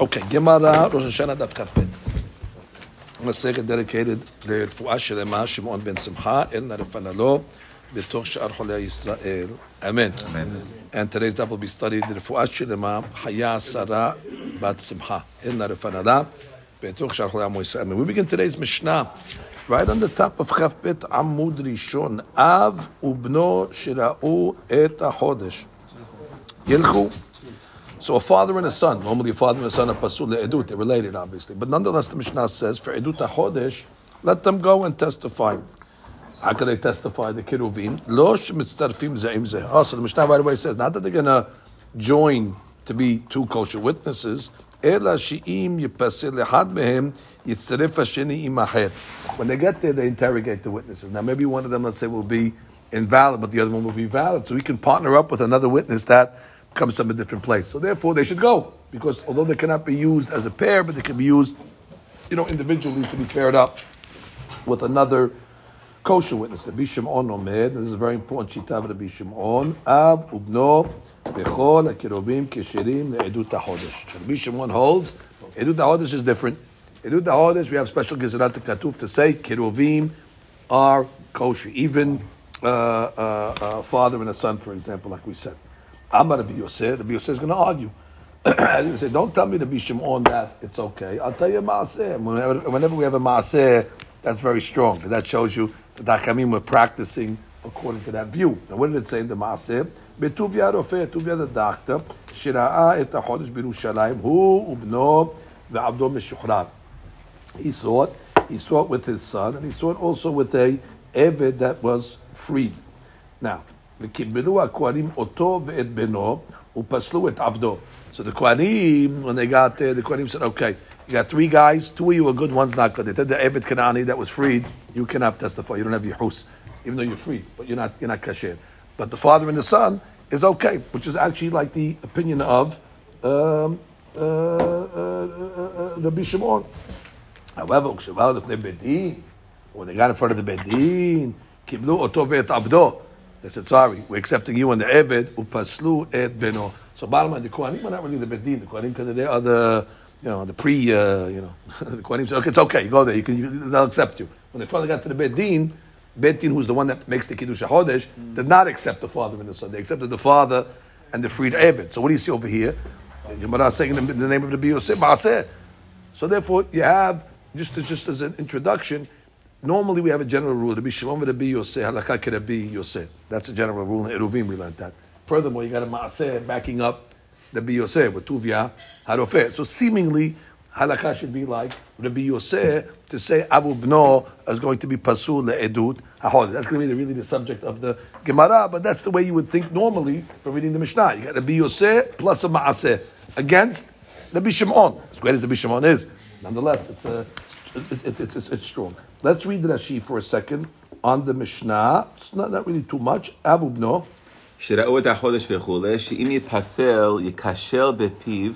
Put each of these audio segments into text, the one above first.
Okay, Gemara Rosh Hashanah Daf Karpet. מסכת dedicated לרפואה שלמה, שמעון בן שמחה, אל נרפנה לו, בתוך שאר חולי ישראל. אמן. And today's daf will be studied לרפואה שלמה, חיה שרה בת שמחה, אל נרפנה לה, בתוך שאר חולי עמו ישראל. We begin today's Mishnah. Right on the top of כ"ב עמוד ראשון, אב ובנו שראו את החודש. ילכו so a father and a son, normally a father and a son are pasul edut, they're related obviously. But nonetheless, the Mishnah says for edut hodesh, let them go and testify. How can they testify? The kiruvim lo shemitzarfim zeim zeh. Oh, so the Mishnah by right away says not that they're going to join to be two kosher witnesses. Lehad mehem yitzaref hasheni imaher. When they get there, they interrogate the witnesses. Now maybe one of them, let's say, will be invalid, but the other one will be valid. So we can partner up with another witness that comes from a different place. So therefore, they should go because although they cannot be used as a pair, but they can be used, you know, individually to be paired up with another kosher witness. The Bisham on Omed. This is very important shita of the Bisham on. Ab ubno bechol akirobim kesherim le'edut hachodesh. The Bisham on holds edut hachodesh is different. Edut hachodesh we have special gezerat katuf to say kiruvim are kosher, even uh, uh, uh, father and a son, for example, like we said. Amar Rabbi Yosef, Rabbi Yosef is going to argue. As he said, don't tell me to be on that it's okay. I'll tell you a maaseh. Whenever, whenever we have a maaseh, that's very strong because that shows you that Dakamim were practicing according to that view. Now, what did it say in the maaseh? Betuvia Rofeh, Betuvia the doctor, שראה את החודש בירושלים, הוא ובנו ועבדו משוחרר. He saw it, he saw it with his son, and he saw it also with a Eved that was freed. Now, וקיבלו הכהנים אותו ואת בנו, ופסלו את עבדו. So the Kohanim, when they got there, the Kohanim said, okay, you got three guys, two of you are good, one's not good. They said the Eved Kanani that was freed, you cannot testify, you don't have your hus, even though you're freed, but you're not, you're not kasher. But the father and the son is okay, which is actually like the opinion of um, uh, uh, uh, Rabbi Shimon. However, when they got in front of the Bedin, קיבלו אותו ואת עבדו. they said, sorry, we're accepting you and the Eved, upaslu et beno. So bottom line, the Kohanim are not really the Bedin, the Kohanim, because they are the, you know, the pre, uh, you know, the Kohanim say, okay, it's okay, you go there, you can, you, they'll accept you. When they finally got to the Bedin, Bedin, who's the one that makes the Kiddush HaHodesh, did not accept the father and the son. They accepted the father and the freed Eved. So what do you see over here? Gemara saying in the name of the Biyoseh. So therefore, you have, just, just as an introduction, Normally, we have a general rule: be Shimon Rabbi Yosef, halakha Rabbi Yosef. That's a general rule in Eruvin. We learned that. Furthermore, you got a maaseh backing up Rabbi Yosef with Tuvia Harofeh. So seemingly, halakha should be like Rabbi Yosef to say Abu Bno is going to be pasul le'edut hahod. That's going to be the, really the subject of the Gemara, but that's the way you would think normally for reading the Mishnah. You got Rabbi Yosef plus a maaseh against Rabbi Shimon. As great as Rabbi Shimon is, nonetheless, it's a it's, it's, it's, it's strong. Let's read Rashi for a second on the Mishnah. It's not, not really too much. Abu Bno. שראו את החודש וכולי, שאם ייפסל, ייכשל בפיו,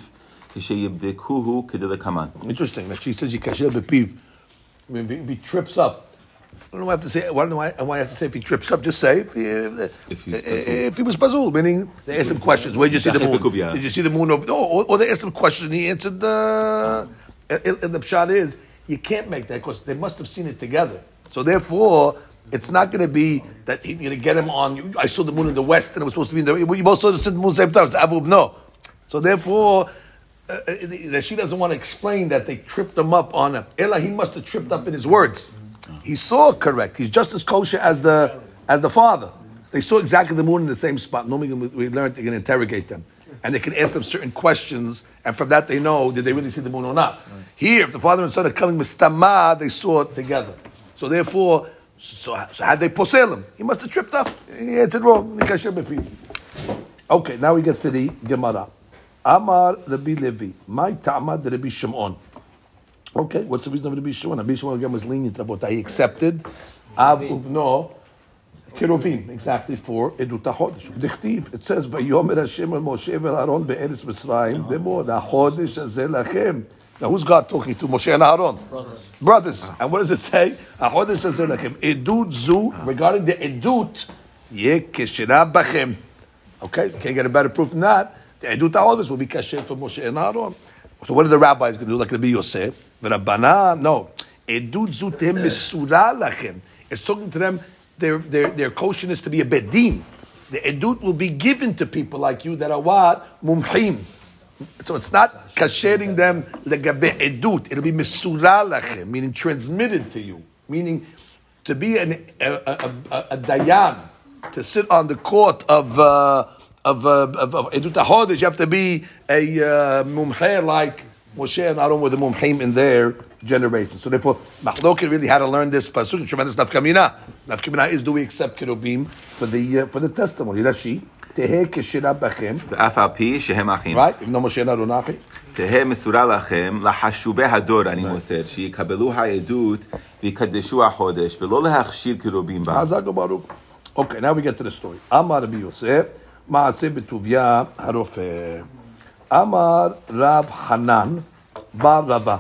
כשיבדקוהו כדלקמן. Interesting. That she says ייכשל בפיו. I mean, if he trips up. I don't know why I have to say. Why do I, why I have to say if he trips up? Just say if he, if, if he was puzzled. Meaning they asked him questions. Where did you see the moon? Did you see the moon over? No, or, or they asked him questions. and He answered. Uh, and the pshat is you can't make that because they must have seen it together. So therefore, it's not going to be that he's going to get him on. I saw the moon in the west, and it was supposed to be in the. You both saw the moon same time. It's Avub no. So therefore, uh, uh she doesn't want to explain that they tripped him up on a. Ella, he must have tripped up in his words. He saw correct. He's just as kosher as the as the father. They saw exactly the moon in the same spot. Normally, we learned they can interrogate them and they can ask them certain questions, and from that they know did they really see the moon or not. Right. Here, if the father and son are coming with stama, they saw it together. So therefore, so, so had they posel him, he must have tripped up. He answered wrong. Okay, now we get to the Gemara. Amar Rabbi Levi, my ta'amad Rabbi Shimon. Okay, what's the reason of Rabbi Shimon? Rabbi Shimon again was lenient about He accepted Ab Ubno Keruvim, exactly for Edut HaChodesh. Dichtiv, it says, Vayomer Hashem al Moshe vel Aaron be'eretz Mitzrayim, demo, HaChodesh hazeh lachem. Now, who's God talking to? Moshe and Aaron. Brothers. Brothers. Ah. And what does it say? HaChodesh hazeh lachem. Edut zu, ah. regarding the Edut, yeh keshera bachem. Okay, can't get a better proof than that. The Edut HaChodesh will be kasher for Moshe and Aaron. So what are the rabbis going to do? Like Rabbi Yosef, the Rabbanan? No, edut zu zutem misura lachem. It's talking to them. Their their their kosher is to be a bedin. The edut will be given to people like you that are what mumhim. So it's not kashering them legabe edut. It'll be misura lachem, meaning transmitted to you, meaning to be an, a, a, a, a dayan, to sit on the court of. Uh, of, uh, of, of Edut you have to be a uh, like Moshe and Aaron were the mumheim in their generation. So therefore, Mahlokin really had to learn this pasuk, tremendous nafkamina. Nafkamina is do we accept kerubim for the uh, for the testimony? Rashi. תהא כשירה בכם, ואף על פי שהם אחים. right? אם לא משה and Aaron אחי. תהא מסורה לכם לחשובי הדור, אני מוסר, שיקבלו העדות ויקדשו החודש, ולא להכשיר קרובים בה. חזק וברוך. Okay, now we get to the story. אמר רבי יוסף, מעשה בטוביה הרופא. אמר רב חנן, בר רבה.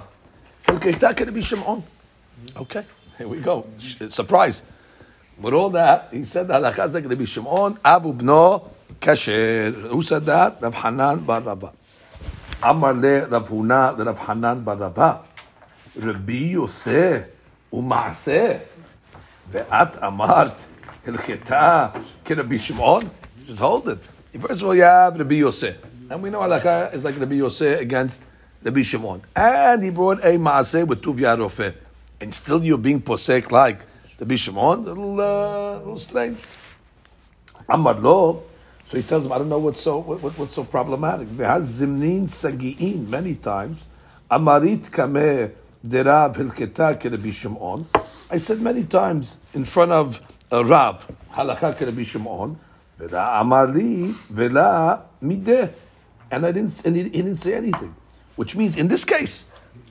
חלקתה כרבי שמעון. Okay, here we go. Surprise. With all that, he said הלכה זה כרבי שמעון, אב ובנו כשר. Who said that? רב חנן בר רבה. אמר לרב הונא לרב חנן בר רבה, רבי יוסף ומעשה. ואת אמרת, הלכתה כרבי שמעון? He says, hold it. First of all, you have Rabbi Yosef. And we know halacha is like Rabbi Yosef against Rabbi Shimon. And he brought a maaseh with Tuvia Rofeh. And still you're being posek like Rabbi Shimon? A little, uh, little strange. Amar lo. So he tells him, I don't know what's so what, what, what's so problematic. Zimnin sagi'in many times. Amarit kameh derab hilketa Rabbi Shimon. I said many times in front of a Rab, halakha Rabbi Shimon. V'la amali v'la mideh. And I didn't, and he, he didn't say anything. Which means in this case,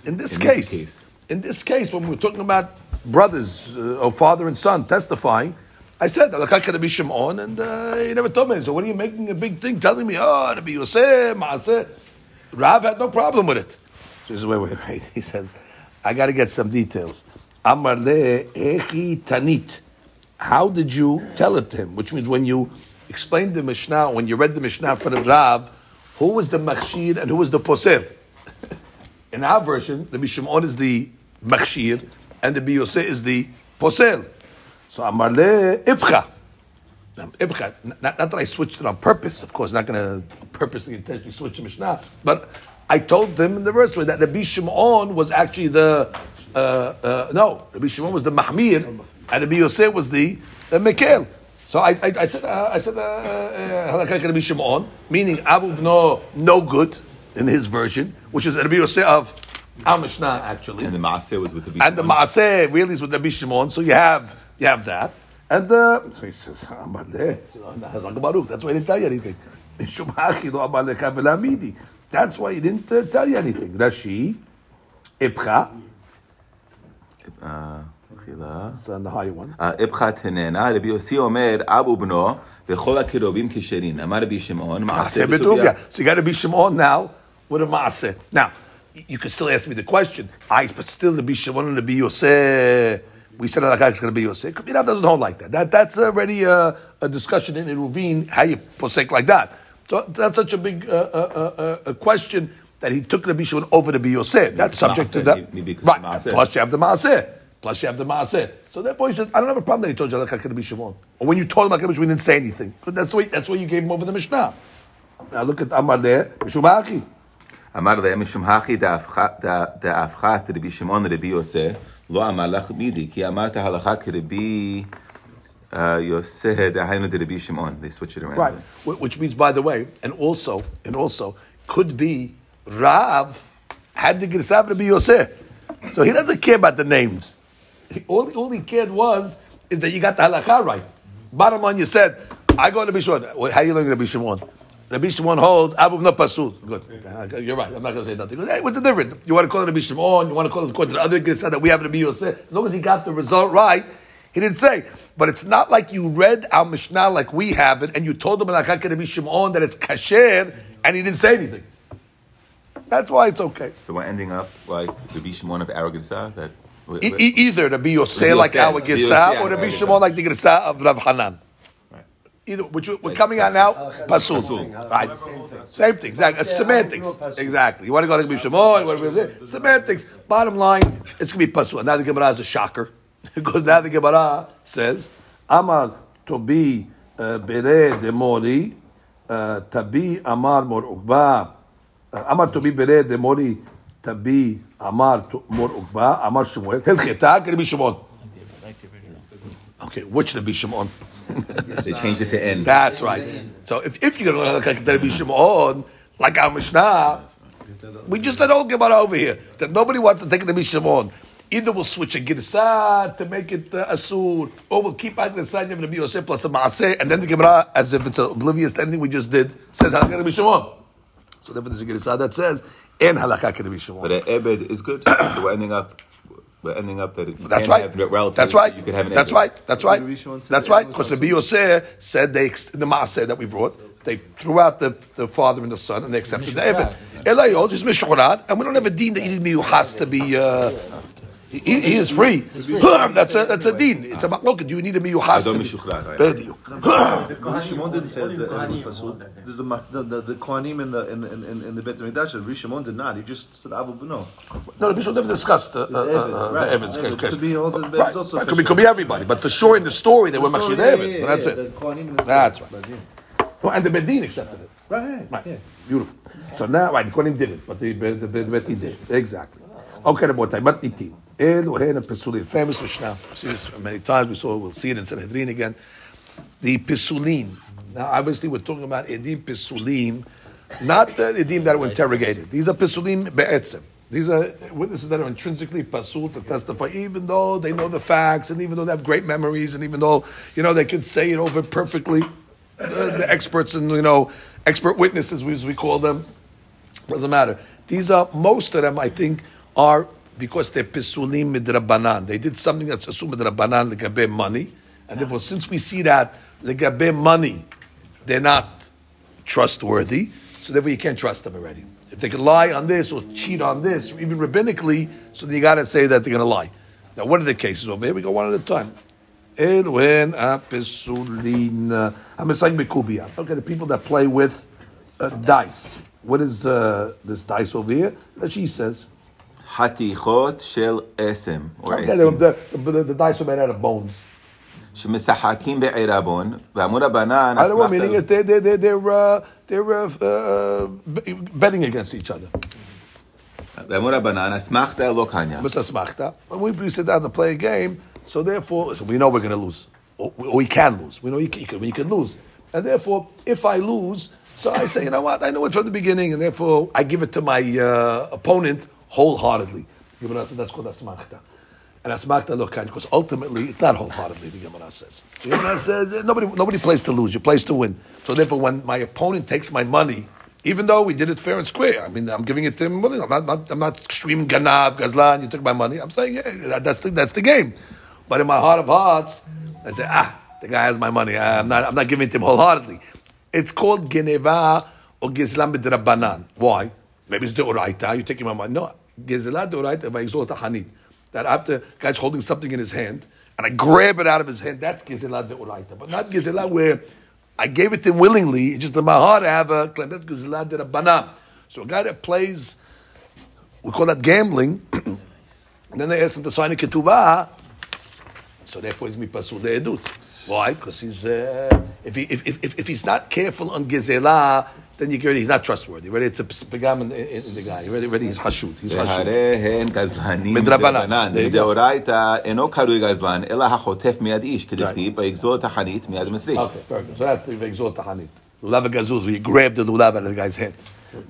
in this, In this case, case. in this case, when we're talking about brothers uh, or father and son testifying, I said, "Alakha Rabbi Shimon," and uh, he never told me. So, what are you making a big thing, telling me, "Oh, Rabbi Yosef, Maaseh"? Rav had no problem with it. So he says, "Wait, wait, wait." He says, "I got to get some details." Amar le echi tanit. How did you tell it to him? Which means when you explained the Mishnah, when you read the Mishnah for the Rav, who was the machshir and who was the poser? In our version, the Shimon is the machshir and the Yosef is the posel. So Amar le ibcha. Ibcha, not, not that I switched it on purpose, of course, not going to purposely intentionally switch the Mishnah, but I told them in the verse that Rabbi Shimon was actually the, uh, uh, no, Rabbi Shimon was the Mahmir, and Rabbi Yosef was the, the. So I, I, I said, uh, I said, uh, uh, Halakha Rabbi Shimon, meaning Abu Bno, no good, in his version, which is Rabbi Yosef of our Mishnah, actually. And the Maaseh was with the And the Maaseh really is with Rabbi Shimon, so you have you have that. And uh, so he says, "Amar le." Hazak Baruch. That's why he didn't tell you anything. Mishum hachi lo amar lecha ve'lamidi. That's why he didn't uh, tell you anything. Rashi, Ibcha, Uh, מחילה. it's on the higher one. איפכא תננה, רבי יוסי אומר, אבו בנו, וכל הקרובים כשרים. אמר רבי שמעון, מעשה Maaseh בטוביה. betuvia. So you got to be Shimon now with a Maaseh. Now, you can still ask me the question. I, but still to be Shimon and to be Yosef. We said that it's going to be Yosef. Kabira doesn't hold like that. that that's already a, a discussion in Ruvin, how you posek like that. So that's such a big uh, uh, uh, uh, question that he took the Shimon over to be Yosef. That's subject to Maaseh, that. maybe because Right. of Maaseh. Plus you have the Maaseh. Plus, you have the Maaseh. So therefore, he says, I don't have a problem that he told you like Kiddush Shimon. Or when you told him Alakha we didn't say anything. But that's why, that's why you gave him over the Mishnah. Now look at Amar there, Mishum Haki. Amar there, Mishum Haki, the Rabbi Shimon, the Rabbi Yoseh, Lo Amar Lach Midi, Ki Amar Ta'alakha Kiddush Yosef, the Rabbi Shimon. They switch it around. Right. Which means, by the way, and also, and also, could be Rav had the Girsav Rabbi Yoseh, So he doesn't care about the names. All, all he cared was is that you got the halakha right. Bottom line, you said, I go to Rabbi How you learning Rabbi Shimon? Rabbi Shimon holds Abu no pasul. Good. You're right. I'm not going to say nothing. Hey, what's the difference? You want to call it Rabbi Shimon? You want to call it according to the other Girsav that we have Rabbi Yosef? As long as he got the result right, he didn't say. But it's not like you read our Mishnah like we have it, and you told him Rabbi Shimon that it's kasher, and he didn't say anything. That's why it's okay. So we're ending up like Rabbi Shimon of Aragasa, that... E- e- either Rabbi Yosef Rabbi like Yosef, our Rabbi Girsa, or to be Shimon like the Girsa of Rav Hanan. Right. Either which we're coming out now, pasul. Right. Same thing. Exactly. It's semantics. Exactly. You want to go to Rabbi Shimon? You want to go semantics. Bottom line, it's going to be pasul. And now the Gemara is a shocker because now the Gemara says, "Amar to be uh, bere de mori, uh, tabi amar mor ukba, uh, amar to be bere de mori, tabi amar mor ukba, amar Shmuel, hilcheta, Rabbi Shimon." Okay, which Rabbi Shimon? they changed it to end. That's right. So if, if you're going to look like Rabbi Shimon, like our Mishnah, we just don't get over here that nobody wants to take Rabbi Shimon. Either we'll switch a girsah to make it uh, asur, or we'll keep out the sign of Rabbi Yosef plus a maaseh, and then the Gemara, as if it's oblivious to anything we just did, says halakha Rabbi Shimon. So therefore, there's a girsah that says in halakha Rabbi Shimon. But an ebed is good. we're ending up we're ending up that you that's right. That's right. You could have an That's right. That's right. That's right. Because the Yosef said they the maaseh that we brought. They threw out the, the father and the son, and they accepted the Ebed. Elayot is mishchorat, and we don't have a dean that Yidin has to be uh, he, he is free. free. that's a that's a din. It's a machloket. You need a miyuchas to be. The Shimon didn't say that There's the the the, the Kohanim in the in in in the Bet Hamikdash. Rishimon did not. He just said Avu no. No, the Bishop never discussed uh, uh, uh, the evidence. Right. Could be right. Right. Could be could be everybody, but for sure in the story they were Machshir David. That's it. That's right. Well, and the Bedin accepted it. Right. Right. Beautiful. So now, right, the Kohanim did it, but the the the Bedin did exactly. Okay, the Motai, but Nitin. Elohim Pesulim. Famous Mishnah. We've seen this many times. We saw. We'll see it in Sanhedrin again. The Pesulim. Now, obviously, we're talking about Edim Pesulim, not the Edim that were interrogated. These are Pesulim Be'etzem. These are witnesses that are intrinsically pasul to testify, even though they know the facts, and even though they have great memories, and even though you know they could say it over perfectly. The, the experts and you know expert witnesses, as we call them, doesn't matter. These are most of them, I think, are because they're pesulim midrabanan. They did something that's assumed midrabanan legabe money, and therefore, since we see that legabe money, they're not trustworthy. So therefore, you can't trust them already. If they can lie on this or cheat on this, or even rabbinically, so you got to say that they're going to lie. Now, what are the cases over here? We go one at a time. Elwen apesulin. I'm saying bekubia. Okay, the people that play with uh, dice. What is uh, this dice over here? That she says. חתיכות של אסם, or אסם. The dice are made out of bones. שמשחקים בעירבון, ואמור הבנן... I don't know, meaning they're, they're, they're, they're, uh, they're uh, betting against each other. ואמור הבנן, אסמכתא לא קניה. What's אסמכתא? When we sit down to play a game, so therefore, so we know we're going to lose. Or, we can lose. We know you can, you can lose. And therefore, if I lose, so I say, you know what, I know it from the beginning, and therefore I give it to my uh, opponent wholeheartedly. The Gemara says that's called asmachta. And asmachta lokan, because ultimately it's not wholeheartedly, the Gemara says. The Gemara says eh, nobody, nobody plays to lose, you play to win. So therefore, when my opponent takes my money, even though we did it fair and square, I mean, I'm giving it to him, I'm not, not, I'm not screaming ganav, gazlan, you took my money. I'm saying, yeah, that's the, that's the game. But in my heart of hearts, I say, ah, the guy has my money. I'm not, I'm not giving it to him wholeheartedly. It's called geneva or gizlam b'drabanan. Why? Maybe it's the oraita, you're taking my money. No, Gezelah Doraita Vaizot Hanit. That after guy's holding something in his hand and I grab it out of his hand, that's Gezelah Doraita. But not Gezelah where I gave it to him willingly, it's just in my heart I have a claim. That's Gezelah Derabana. So a guy that plays, we call that gambling, and then they ask him to sign a ketubah, so therefore he's mipasul edut. Why? Because he's uh, if, he, if, if, if he's not careful on gezelah, then you get ready, he's not trustworthy. Ready, it's a pigam in, in, in, the guy. Ready, ready, he's hashut. He's hashut. מדרבנן. מדאורייתא אינו קרוי גזלן, אלא החוטף מיד איש, כדכתיב, ויגזול תחנית מיד מצרי. Okay, very good. So that's the ויגזול תחנית. Lulav gazuz, he grabbed the lulav out of the guy's hand.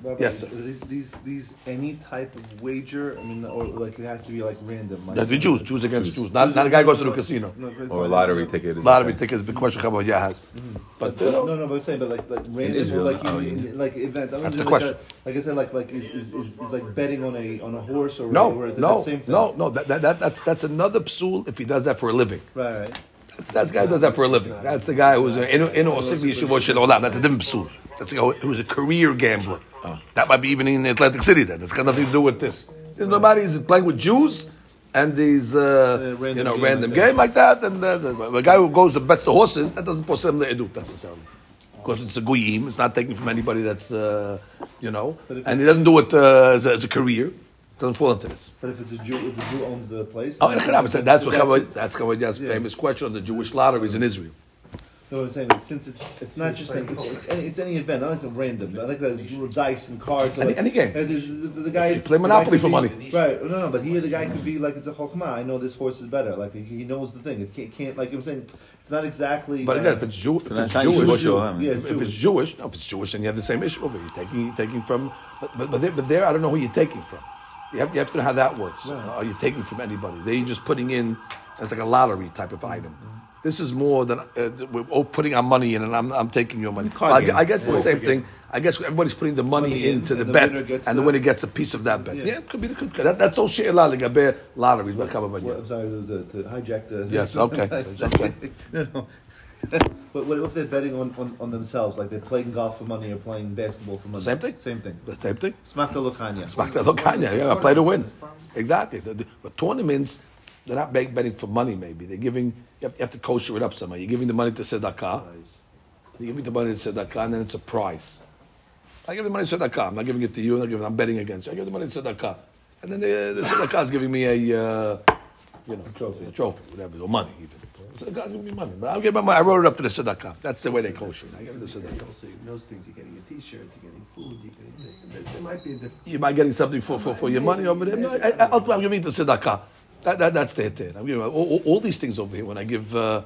But yes, sir. These, these, these, any type of wager, I mean, or like it has to be like random. Like, the Jews, Jews against Jews. Jews. Not, not a guy goes to the casino. No, or a lottery ticket. Lottery ticket, big question about yeah has. Mm-hmm. But, but uh, no, no, but I'm saying, but like, like random, Israel, like, oh, yeah. like events. I That's the like question. That, like I said, like, like is, is, is, is like betting on a on a horse or no, or, no, no, no. That, that, that, that's that's another psul if he does that for a living. Right, right. That's, that's the guy who does that for a living. That's the guy who's in in That's a different psul. That's the guy who's a career gambler. Oh. That might be even in Atlantic City then. It's got nothing to do with this. Nobody is playing with Jews, and these, uh, random you know, game random like that. game like that, and uh, the, guy who goes the best of horses, that doesn't post him the edut necessarily. Because it's a goyim, it's not taken from anybody that's, uh, you know, and he doesn't do it uh, as, a, as a career. Doesn't fall into this. But if it's a Jew, if the Jew owns the place. Oh, that's what that's what that's it. that's Kavod Yeah. famous question on the Jewish lotteries in Israel. No, what I'm saying is since it's it's not just like, it's, it's any it's any event. I like the random. I like the dice and cards. Like, any game. uh, there's- The, the guy You play the guy Monopoly for be- money. Right? No, no. But here the guy could be like it's a chokmah. I know this horse is better. Like he, he knows the thing. It can't, can't like I'm saying. It's not exactly. But uh, if it's, Jew, if So it's that's Jewish, Jewish, yeah, if, if it's Jewish, no, if it's Jewish, then you have the same issue over. You're taking, you're taking from, but but, but, there, but there, I don't know who you're taking from. You have, you have to know how that works. Are you taking from anybody? They're just putting in. It's like a lottery type of item. This is more than uh, we're all putting our money in, and I'm, I'm taking your money. I. I guess it's the same thing. I guess everybody's putting the money, Money in, into the the bet, and the the- winner gets a piece of that bet. Yeah, Yeah. it could be. It could, that, that's all shit legabe lotteries. But come I'm sorry to, to, hijack the. Yes, okay. Okay. no, no. but what if they're betting on, on, on themselves, like they're playing golf for money or playing basketball for money? Same thing. Same thing. the same thing. Smakta Lokanya. Smack that Lokanya, yeah, I play to win. Exactly. The- the- But tournaments, they're not bet- betting for money, maybe. They're giving, you have, you have to kosher it up somehow. You're giving the money to Sedakah. You're giving the money to Sedakah, and then it's a prize. I give the money to Sedakah. I'm not giving it to you, I'm, not giving, I'm betting against you. I give the money to Sedakah. And then the, the Sedakah is giving me a, uh, you know, trophy, a trophy, whatever, or money even. Sedakah is giving me money. But I'll give my money. I wrote it up to the Sedakah. That's the way they kosher it. I give it to Sedakah. Also, those things you're getting a T-shirt, you're getting food, you're getting. There, might be a different. you might getting something for, for, for your money over there. No, I, I, I'll- I'm giving it to tzedakah. That, that, that's the heter. I'm giving all, all, all these things over here. When I give, uh,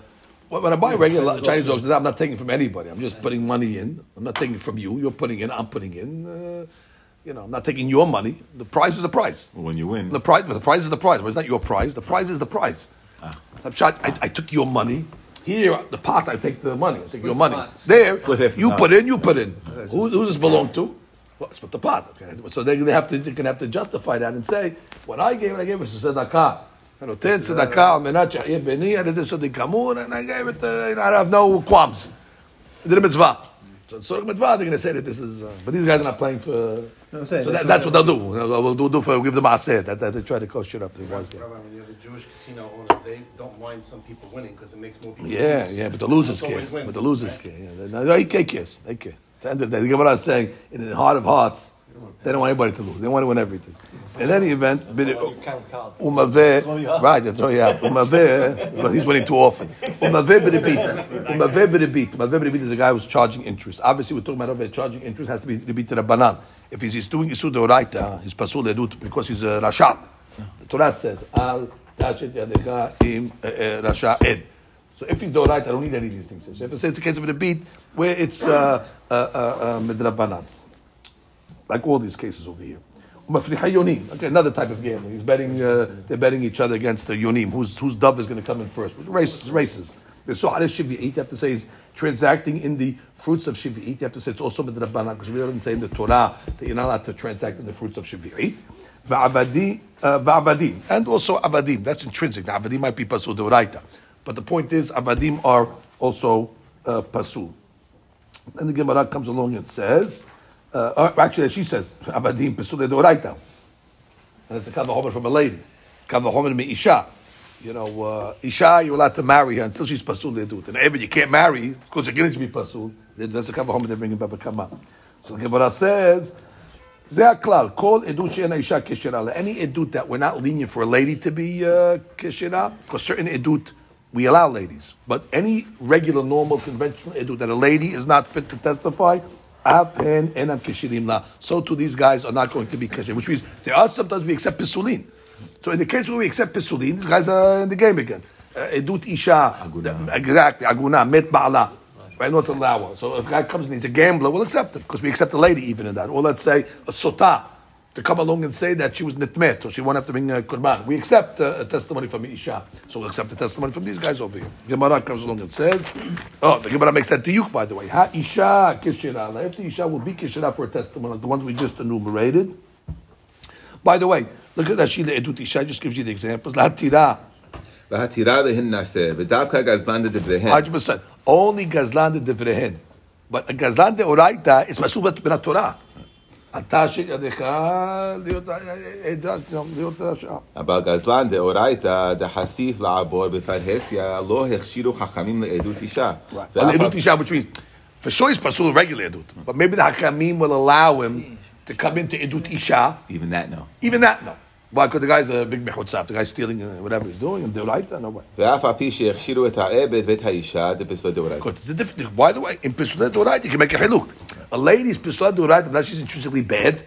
when when I buy regular Chinese dogs, I'm not taking from anybody. I'm just putting money in. I'm not taking from you. You're putting in. I'm putting in. Uh, you know, I'm not taking your money. The prize is the prize. When you win, The prize, the prize is the prize, but it's not your prize. The prize is the prize. Ah. So I'm shot. I, I took your money. Here, the pot, I take the money. I take your money. There, Split you put in, you put in. Who, who does this belong to? Well, it's with the pot. Okay? So they, they have to, they can have to justify that and say, what I gave, I gave it to tzedakah. You know, ten tzedakah, al menat she'ayeh beni, and this is the and I gave it. To, you know, I have no qualms. I did a mitzvah. So in Surah mitzvah, they're going to say that this is. Uh, but these guys are not playing for. No, I'm saying, so that's that, that's what they'll do. We'll do, do for we'll give them aseh. That, that they try to coach it up. The wise guy. Rabbi, when you have a Jewish casino owner, they don't mind some people winning because it makes more people. Yeah, lose. yeah, but the losers care. wins, But the losers right? care. Yeah, they, no, they care. They care. At the end of the day, the Gemara is saying, in the heart of hearts, they don't want anybody to lose. They want to win everything. In any event, umaveh, right? That's all. Yeah, umaveh. But he's winning too often. Umaveh b'ribit. Umaveh b'ribit. Umaveh b'ribit is a guy who's charging interest. Obviously, we're talking about charging interest has to be the banan. If he's, he's doing isud deoraita, he's pasul edut because he's a rasha. The Torah says, al tashet yadecha im eh, eh, rasha ed. So if he's deoraita, I don't need any of these things. So you have to say it's a case of a beat where it's uh, uh, uh, uh, midrabanan like all these cases over here. Yonim. Okay, another type of gambling. He's betting. Uh, they're betting each other against the yonim. Whose whose dove is going to come in first? Races, races. The su'ar is shivi'it. You have to say he's transacting in the fruits of shivi'it. You have to say it's also midrabanan because we don't say in the Torah that you're not allowed to transact in the fruits of shivi'it. Va'abadi, uh, and also abadim. That's intrinsic. Now abadim might be pasul deoraita, but the point is abadim are also uh, pasul. Then the Gemara comes along and says, uh, or actually, she says, Abadim Pesule Doraita. And it's a Kavahomer from a lady. Kavahomer me Isha. You know, uh, Isha, you're allowed to marry her until she's Pasul Edut. And ever you can't marry, because you're going to be Pasul. That's a Kavahomer they bring in Baba Kama. So the Gemara says, זה הכלל, כל עדות שאין האישה כשרה, any עדות that we're not lenient for a lady to be uh, כשרה, because certain עדות we allow ladies, but any regular, normal, conventional edut that a lady is not fit to testify, af enam keshirim la. So too these guys are not going to be kesher, which means there are sometimes we accept pisulin. So in the case where we accept pisulin, these guys are in the game again. Uh, edut isha, exactly, aguna, met ba'ala. Right, not allow. So if a guy comes and he's a gambler, we'll accept him because we accept the lady even in that. Or let's say a sotah to come along and say that she was nitmet, or she won't have to bring a korban. We accept uh, a testimony from Isha, so we accept the testimony from these guys over here. Gemara comes along and says, oh, the Gemara makes that to you, by the way. Ha Isha kishira. If the Isha will be kishira for a testimony, the ones we just enumerated. By the way, look at that Shila Edut Isha, just gives you the examples. La Tira. La Tira lehin naseh, v'davka Gazlanda de devrehen. 100%. Only Gazlanda de devrehen. But a gazlan de is masubat bin Torah. אתה להיות עדה, להיות השעה. אבל גזלן דאורייתא דחשיף לעבור בפרהסיה לא הכשירו חכמים לעדות אישה. Well, Edut Isha, which means, for sure he's pasul regular Edut, but maybe the Hakamim will allow him to come into Edut Isha. Even that, no. Even that, no. Why? Because the guy's a big mechutzav. The guy's stealing uh, whatever he's doing. And deoraita, no way. Good. It's a different. By the way, in pisulat deoraita, you can make a haluk. A lady's pisulat deoraita, now she's intrinsically bad.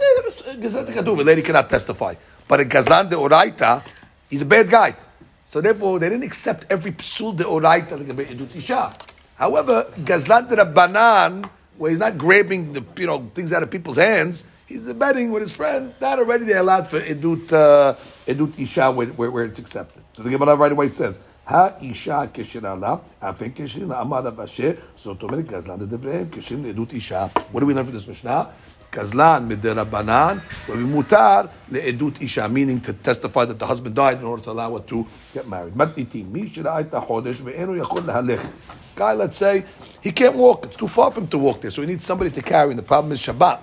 Eh, eh, a lady cannot testify. But a gazlan deoraita, he's a bad guy. So therefore, they didn't accept every psul deoraita like a be'edut isha. However, gazlan de rabbanan, where he's not grabbing the you know things out of people's hands. he's betting with his friends. That already they're allowed for Edut uh, Edut Isha where, where, where it's accepted. So the Gemara right away says. האישה כשרה לה, אף אין כשרים לה, אמר רב אשר, זאת אומרת גזלן לדבריהם, כשרים לעדות אישה. What do we learn from this משנה? גזלן מדרבנן, ומותר לעדות אישה, meaning to testify that the husband died in order to allow her to get married. מתניתים, מי שראה את החודש ואינו יכול להלך. Guy, let's say, he can't walk, it's too far for him to walk there, so he needs somebody to carry, and the problem is Shabbat.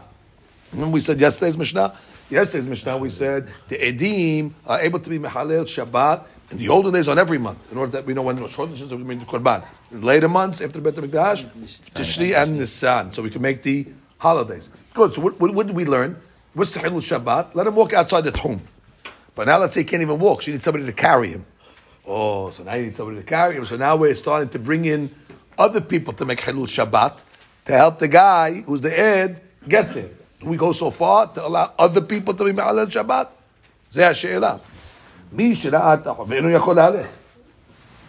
Remember we said yesterday's Mishnah? Yesterday's Mishnah we said the Edim are able to be Mehalel Shabbat in the olden days on every month, in order that we know when Rosh Chodesh is, we make the Korban. In later months, after the Bet HaMikdash, Tishri and Nisan, so we can make the holidays. Good, so what, what, what did we learn? What's the Hilul Shabbat? Let him walk outside the home. But now let's say he can't even walk, so you need somebody to carry him. Oh, so now you need somebody to carry him. So now we're starting to bring in other people to make Hilul Shabbat to help the guy who's the Ed get there Do we go so far to allow other people to be Ma'alel Shabbat? זה השאלה. מי שראה את החוב, ואינו יכול להלך.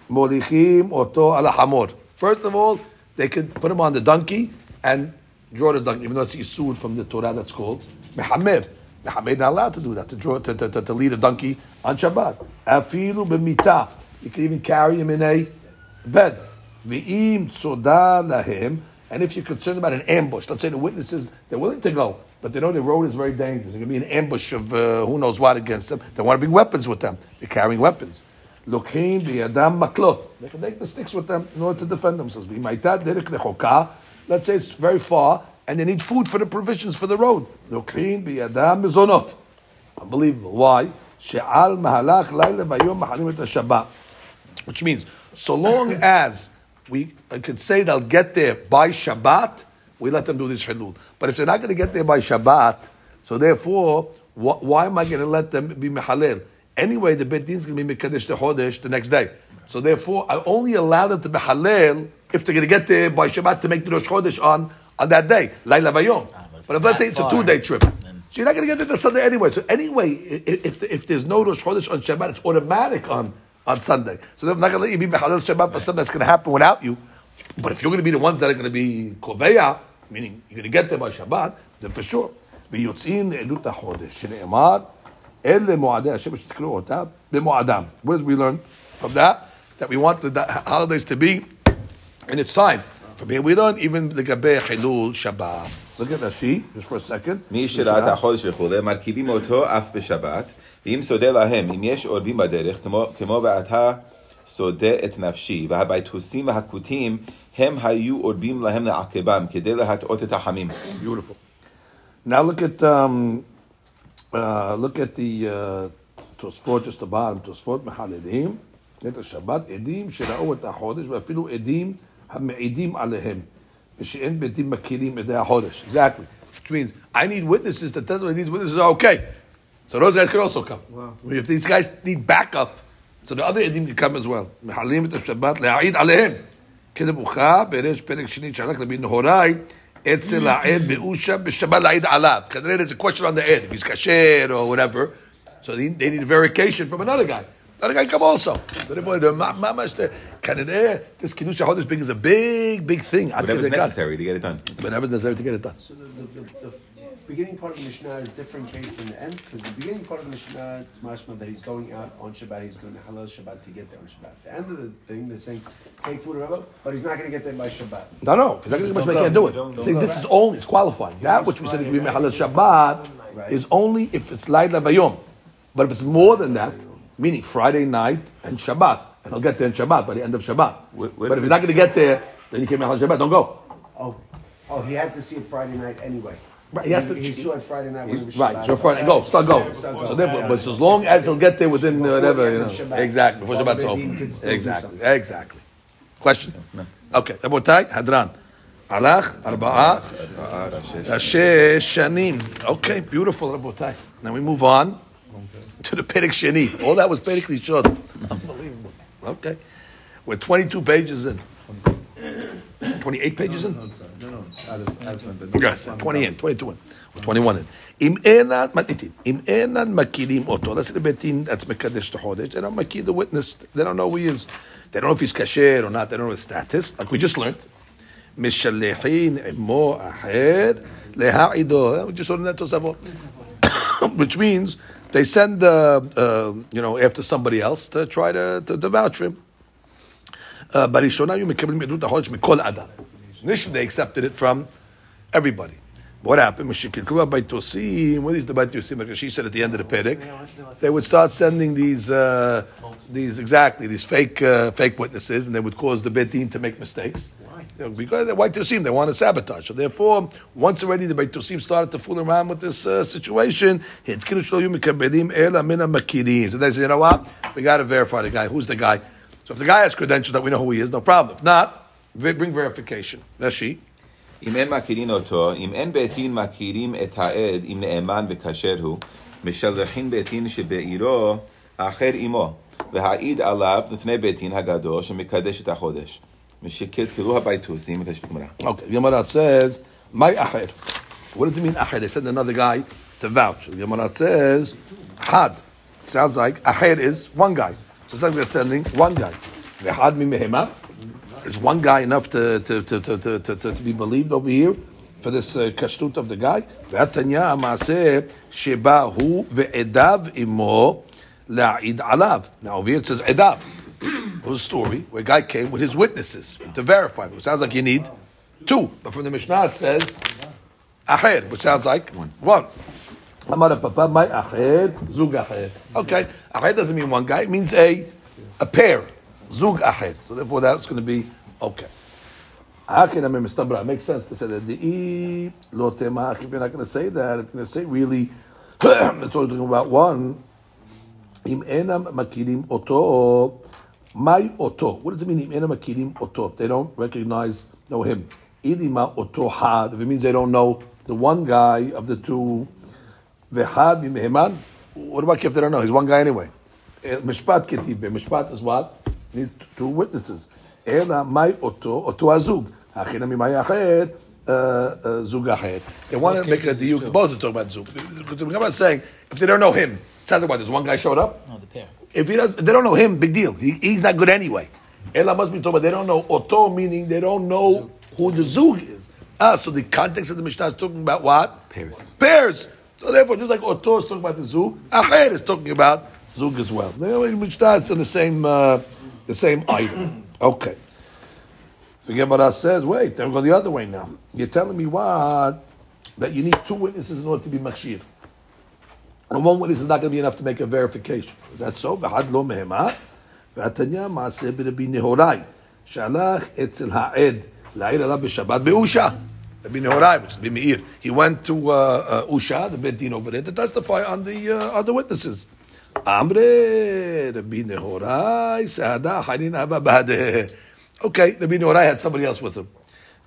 מוליכים אותו על החמור. First of all, they could put him on the donkey and draw the donkey, even though it's isud from the Torah that's called mehamer. Mehamer not allowed to do that, to draw, to, to, to, to lead a donkey on Shabbat. Afilu b'mitah. You can even carry him in a bed. V'im tzoda lahem. And if you're concerned about an ambush, let's say the witnesses, they're willing to go, but they know the road is very dangerous. There's going to be an ambush of uh, who knows what against them. They want to bring weapons with them. They're carrying weapons. The Adam maklot. They can take the sticks with them in order to defend themselves. Let's say it's very far, and they need food for the provisions for the road. Looking the Adam mizonot. Unbelievable. Why? She'al mahalach laila vayom mahalim et Shabbat. Which means, so long as we I could say they'll get there by Shabbat, we let them do this halul. But if they're not going to get there by Shabbat, so therefore, wh- why am I going to let them be mehalel? Anyway, the bet din is going to be mekadesh the chodesh the next day. So therefore, I only allow them to be halal if they're going to get there by Shabbat to make the Rosh Chodesh on, on that day, Laila Vayom. but but if let's say it's a two day far, trip, so you're not going to get there the Sunday anyway. So anyway, if, if there's no Rosh Chodesh on Shabbat, it's automatic on, on Sunday. So they're not going to let you be Mechalel Shabbat for something that's going to happen without you. But if you're going to be the ones that are going to be Koveya, meaning you're going to get there by Shabbat, then for sure. ויוצאים לעדות החודש, שנאמר, אלה מועדי השם שתקראו אותם במועדם. What did we learn from that? That we want the the holidays to be in its time. From here we learn even לגבי חילול Shabbat. Look at Rashi, just for a second. מי שראה את החודש וכולי, מרכיבים אותו אף בשבת, ואם סודה להם, אם יש אורבים בדרך, כמו, כמו ואתה סודה את נפשי, והביתוסים והכותים, הם היו אורבים להם לעקבם, כדי להטעות את החמים. Beautiful. Now look at um, uh, look at the uh, Tosfot just the bottom. Tosfot מחללים את השבת עדים שראו את החודש ואפילו עדים המעידים עליהם ושאין בית מכירים עדי החודש. Exactly. Which means I need witnesses that testify these witnesses are okay. So those guys could also come. If these guys need backup, so the other עדים can come as well. מחללים את השבת להעיד עליהם. כדבוכה בריש פרק שני שהלך לבין נהוראי אצל העד באושה בשבת להעיד עליו. כנראה there's a question on the עד, if he's כשר or whatever. So they, they need a verification from another guy. Another guy come also. So therefore, the ממש, כנראה, this קידוש החודש being is a big, big thing. עד Whatever's כדי כך. necessary to get it done. Whatever's necessary to get it done. So the, the, the, the beginning part of the Mishnah is different case than the end, because the beginning part of the Mishnah, it's mashma that he's going out on Shabbat, he's going to halal Shabbat to get there on Shabbat. The end of the thing, they're saying, take food, whatever, but he's not going to get there by Shabbat. No, no. If you're not going to get much, I can't do it. See, this is only, it's qualifying. That which we said is Mechalel Shabbat Right. is only if it's Laila Bayom. But if it's more than that, meaning Friday night and Shabbat, and he'll get there in Shabbat by the end of Shabbat. What- what but if is he's not going to get there, then you can't Mechalel Shabbat. Don't go. Oh, oh, he had to see it Friday night anyway. Right, he has to- He, he saw it Friday night. when it was Right, Shabbat. so Friday, go, start going. Start going. So therefore, but as long as he'll get there within Before whatever, you know, Shabbat. exactly, before While the Shabbat's over. Din could still do Exactly, exactly. Question? Okay, Rabotai, Hadran. Alach, Arba'a, Shashe Shanim. Okay, beautiful, Rabotai. Now we move on to the Perek Sheni. All that was Perek Rishon. Unbelievable. Okay. We're 22 pages in. 28 pages in? 20 in, 22 in. Or 21 in. אם אינן, מתניתים, אם אינן מכירים אותו, let's say the בית דין that's מקדש את החודש, they don't מכיר the witness, they don't know who he is, they don't know if he's kasher or not, they don't know his status, like we just learned. משלחין עמו אחר להעידו, we just learned that תוספות. Which means they send, uh, uh, you know, after somebody else to try to, to, to vouch for him. Uh, בראשונה היו מקבלים עדות החודש מכל אדם. Initially, they accepted it from everybody. What happened? What is the by Yosim? because she said at the end of the paddock, they would start sending these, uh, these exactly these fake, uh, fake witnesses, and they would cause the Bedin to make mistakes. Why? You know, because the Beit they want to sabotage. So therefore, once already the Beit Yosim started to fool around with this uh, situation, so they said, you know what? We got to verify the guy. Who's the guy? So if the guy has credentials that we know who he is, no problem. If not, bring verification. That's she. אם אין מכירים אותו, אם אין בית דין מכירים את העד, אם נאמן וכשר הוא, משלחין בית דין שבעירו האחר עמו, והעיד עליו לפני בית דין הגדול שמקדש את החודש. משקלקלו הביתוסים, את הגמרא. Okay, Gemara says, "My acher." What does it mean acher? They send another guy to vouch. The Gemara says, "Had." Sounds like acher is one guy. So it's like they're sending one guy. V'had mi mehema. Is one guy enough to to, to, to, to, to, to be believed over here for this uh, kashrut of the guy? V'atanya amaseh sheba hu ve'edav imo la'id alav. Now over here it says edav. It was a story where a guy came with his witnesses to verify. It sounds like you need two, but from the Mishnah it says acher, which sounds like one. Amar papa, my acher, zug acher. Okay, acher doesn't mean one guy; it means a a pair, zug ahed. So therefore, that's going to be okay. It makes sense to say that the lotema. If you're not going to say that, if you're going to say really, it's only talking about one. Im enam makirim oto, my oto. What does it mean? Im enam makirim oto. They don't recognize, know him. Idima oto had. If it means they don't know the one guy of the two, vehad imheman. What about if they don't know? He's one guy anyway. Eh, mishpat ketib. Mishpat is what Needs two witnesses. אלא מהי אותו? אותו הזוג. הכי ממאי אחר, uh, uh, זוג אחר. They want to make it a diuk. Both are talking about zug. Because the Gemara is saying, if they don't know him, it sounds like what, there's one guy showed up? No, the pair. If, he does, if they don't know him, big deal. He, he's not good anyway. Ella must be talking about they don't know Oto, meaning they don't know who the Zug is. Ah, so the context of the Mishnah is talking about what? Pairs. Pairs. So therefore, just like Oto is talking about the Zug, Acher is talking about Zug as well. The Mishnah is in the same, uh, the same item. Okay. The Gemara says, wait, they're go the other way now. You're telling me what? That you need two witnesses in order to be machshir. And one witness is not going to be enough to make a verification. That's so. V'had lo mehema. V'atanya ma'aseh b'rabi nehorai. Shalach etzel ha'ed la'ir ala b'shabbat be'usha. Rabbi Nehorai, which is Meir. He went to uh, uh, Usha, the Bedin over there, to testify on the, uh, on the witnesses. Amre, Rabbi Nehorai, Sahada, Hanin Abba Badeh. Okay, Rabbi Nehorai had somebody else with him.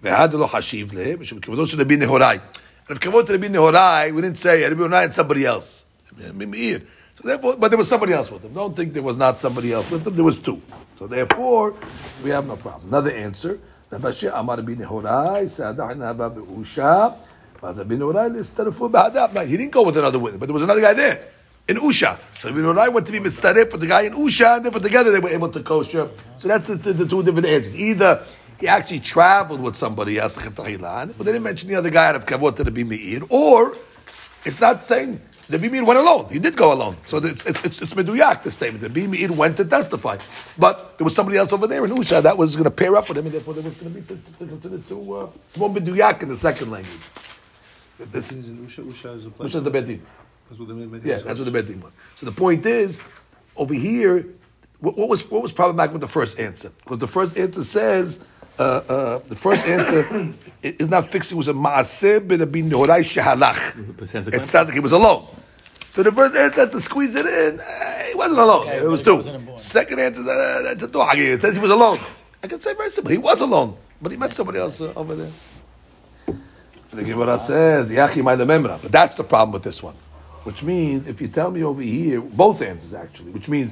ועד לא חשיב להם, משום כבודו של רבי נהוראי. If כבוד to Rabbi Nehorai, we didn't say Rabbi Nehorai had somebody else. Rabbi Meir. So therefore, but there was somebody else with him. Don't think there was not somebody else with him. There was two. So therefore, we have no problem. Another answer. Rabbi Shia Amar Rabbi Nehorai, Sa'adah Naba Be'usha, Vaz Rabbi Nehorai Listarefu Ba'adab. Now, he didn't go with another witness, but there was another guy there. In Usha. So Rabbi Nehorai went to be Mistaref with the guy in Usha, and therefore together they were able to kosher. So that's the, the, the two different answers. Either he actually traveled with somebody else, but they didn't mention the other guy out of Kavod to Rabbi Meir, or it's not saying Rabbi Meir went alone. He did go alone. So it's, it's, it's, it's Meduyak, the statement. Rabbi Meir went to testify. But there was somebody else over there in Usha that was going to pair up with him, and therefore there was going to be to, to, to consider to, uh, more Meduyak in the second language. This is Usha, Usha is a place. Usha's the Bedin. That's what the mid- Yeah, that's what the Bedin was. So the point is, over here, what, what was what was problematic with the first answer? Because the first answer says uh, uh, the first answer is not fixing. It was a maaseh b'Rabbi Nehorai shehalach. Sounds like It sounds like he was alone. So the first answer has to squeeze it in. eh, he wasn't alone. Okay, it was two. Second answer uh, that's a duhagi. It says he was alone. I can say very simple. He was alone, but he met somebody else uh, over there. The Gemara says, Yachi my memra. But that's the problem with this one. Which means, if you tell me over here, both answers actually, which means,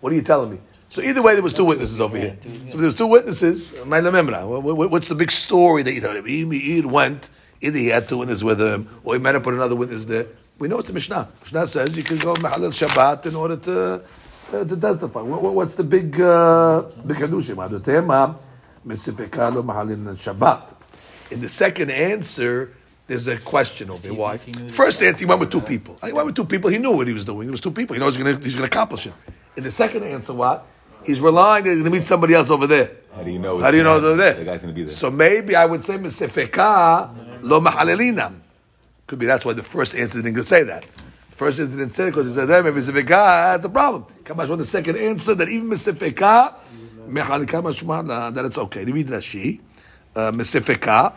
what are you telling me? So either way, there was two witnesses over here. So if there was two witnesses. What's the big story that you tell me? Meir went, either he had two witnesses with him, or he might have put another witness there. We know it's a Mishnah. Mishnah says you can go Mahalil Shabbat in order to, uh, to testify. What, what- what's the big, uh, big Shabbat. In the second answer, there's a question over here. Why? if he knew the First answer, he went with two people. He went with two people. He knew what he was doing. It was two people. He knows he's going he's to accomplish it. In the second answer, what? He's relying that he's going to meet somebody else over there. How do you know? How do you know it's over there? The guy's going to be there. So maybe I would say Mesefeka lo mahalelina. Could be that's why the first answer didn't say that. The first answer didn't say it because he said, hey, maybe Mesefeka, that's a problem. Kamash want the second answer that even Mesefeka, mechalika mashma, that it's okay. Read Rashi. Uh, Mesefeka,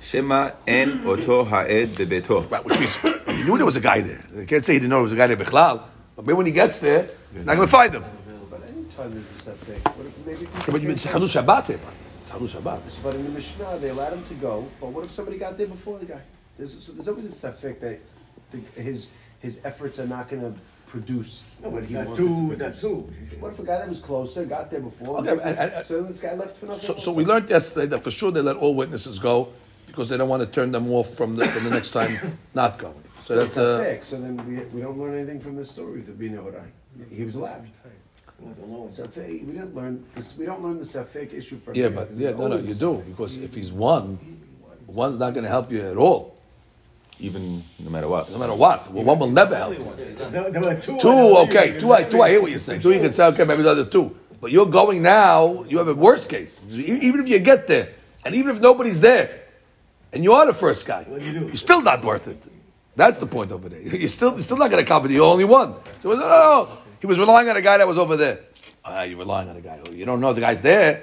Shema en oto ha'ed bebeto. right, which means he knew there was a guy there. You can't say he didn't know there was a guy there, Bechlal. But maybe when he gets there, you're not going to find him. But anytime there's a safek, what if maybe Yeah, but you- it's Hadush Shabbat here. It's Hadush Shabbat. But in the Mishnah, they allowed him to go. But what if somebody got there before the guy? There's, so there's always a safek that the, his his efforts are not going to produce no, what he that wanted two- to that produce. two. What if a guy that was closer got there before? Okay, maybe and- this- and- so then this guy left for nothing. So, so we learned yesterday that for sure they let all witnesses go because they don't want to turn them off from the, from the next time not going. So So that's a uh, safek. So then we, we don't learn anything from this story with Rabbi Nehorai. He was allowed. Safek, we didn't learn this. We don't learn the safek issue from yeah, here, but yeah, no, no, you do because if he's one, one's not going to help you at all, Even no matter what. no matter what. Well, one will never help. you. There, there were two. Two, okay, two, I, two. I hear what you're saying. Two, you can say, okay, maybe the other two. But you're going now. You have a worst case. Even if you get there, and even if nobody's there, and you are the first guy, you you're still not worth it. That's the point over there. You're still, you're still not going to cover. You're only one. So no, no, no. He was relying on a guy that was over there. Ah, you're relying on a guy. You don't know the guy's there.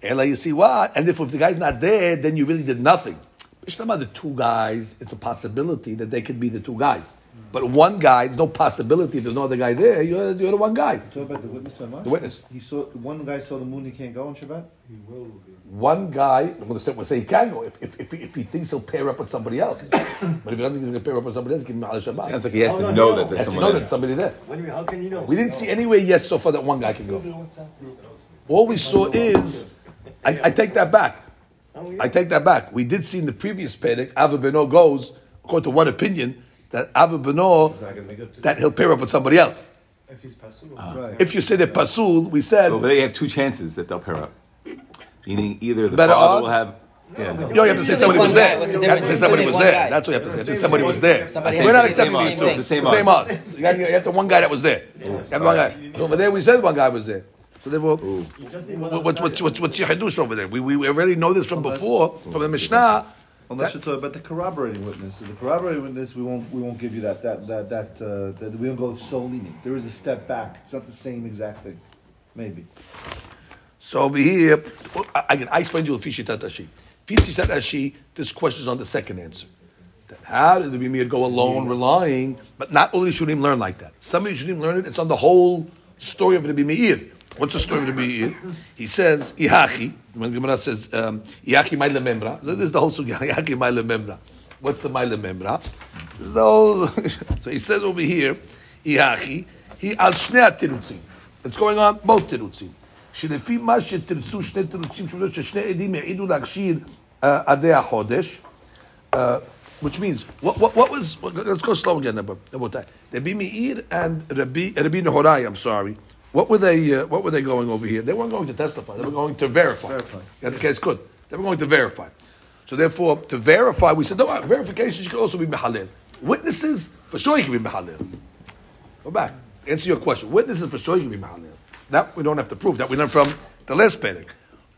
Ella, you see what? And if, if the guy's not there, then you really did nothing. It's not about the two guys. It's a possibility that they could be the two guys. But one guy, there's no possibility. If there's no other guy there, you're, you're the one guy. Talk about the witness Mamash? The witness. He saw one guy saw the moon. He can't go on Shabbat. He will. One guy, I'm going to say, we'll say he can go if, if, if, he, if he thinks he'll pair up with somebody else. but if he doesn't think he's going to pair up with somebody else, give him al Shabbat. Sounds like he has Oh, to no, know no. that He there's has to know there. there's somebody there. What do you mean? How can you know? We didn't see anywhere yet so far that one guy can go. All we saw is, I, I take that back. Oh, I take that back. We did see in the previous Pedic, Ava Beno goes, according to one opinion, that Ava Beno, that he'll pair up with somebody else. If he's Pasul. Uh, right. If you say that Pasul, we said, So they have two chances that they'll pair up. Meaning either the Better father odds? will have. Yeah. you know, you have to say somebody was there. What's You have to say somebody was there. That's what you have to say. That somebody was there. Somebody We're not has to say accepting the these same two. thing. It's the same odds. You got you have to one guy that was there. You have one guy. Over there, we said one guy was there. So therefore, what- what's what's what's what's your hadush over there? We we already know this from before from the Mishnah. Unless you're talking about the corroborating witness. So the corroborating witness, we won't we won't give you that that that that, uh, that we don't go so lenient. There is a step back. It's not the same exact thing. Maybe. So over here, again, I explained to you Fishitat Ashi. Fishitat Ashi, this question is on the second answer. That how did the Bimir go alone, relying? But not only should him learn like that. Somebody should him learn it. It's on the whole story of the Bimir. What's the story of the Bimir? He says, Ihachi, when Gemara says, um, Ihachi Maile Memra. So this is the whole sugya, Ihachi Maile Memra. What's the Maile Memra? This is the whole, so he says over here, Ihachi, he al shnei atirutzim. It's going on both תירוצים. שלפי מה שתרצו שני תירוצים שאומרים ששני עדים העידו להכשיר uh, עדי החודש, uh, which means, what, what, what was, let's go slow again, Rabbi- Rabbi Rabbi Meir and Rabbi, Rabbi Nehorai, I'm sorry, what were they, uh, what were they going over here? They weren't going to testify, they were going to verify. Verify. That the case good. They were going to verify. So therefore, to verify, we said, no, verification should also be mehalil. Witnesses, for sure you can be mehalil. Go back. Answer your question. Witnesses for sure you can be mahalil. That we don't have to prove. That we learned from the last Pedic.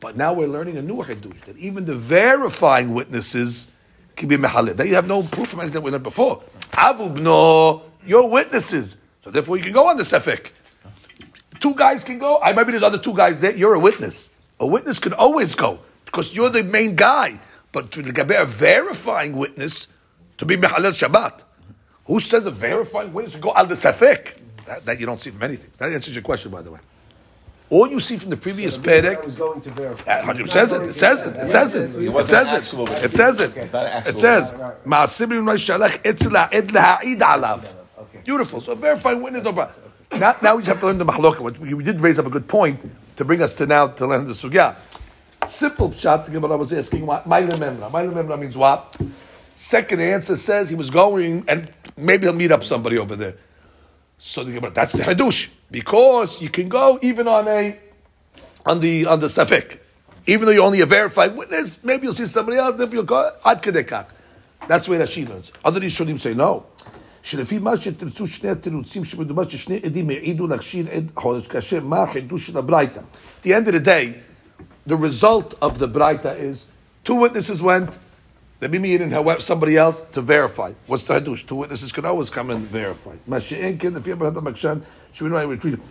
But now we're learning a new hadush that even the verifying witnesses can be mahalil. That you have no proof from anything that we learned before. Avubno, your witnesses. So therefore you can go on the sefik. Two guys can go. I maybe there's other two guys there. You're a witness. A witness could always go because you're the main guy. But to the a verifying witness to be Mehalel Shabbat, who says a verifying witness to go al the safek? That, that you don't see from anything. That answers your question, by the way. All you see from the previous I Perek was going to verify. It says it. It says it. It says it. It says it. It says it. It says "Ma'asim min shalach etz la'ed la'id alav." Beautiful. So a verifying witness. Now, now we just have to learn the mahloka. which We did raise up a good point to bring us to now to learn the sugya. Simple shot to give what I was asking. What Maila Memra? Maila Memra means what? Second answer says he was going and maybe he'll meet up somebody over there. So the Gemara, that's the hadush because you can go even on a on the on the safek, even though you're only a verified witness. Maybe you'll see somebody else. If you'll go ad kedekach. That's way Rashi learns. Other Rishonim say no. שלפי מה שתרצו שני התירוצים שמדובר ששני עדים העידו להכשיר עד חודש כאשר מה החידוש של הברייתא. At the end of the day, the result of the Braita is two witnesses went, they be meeting however somebody else to verify. What's the hadush? Two witnesses can always come and verify.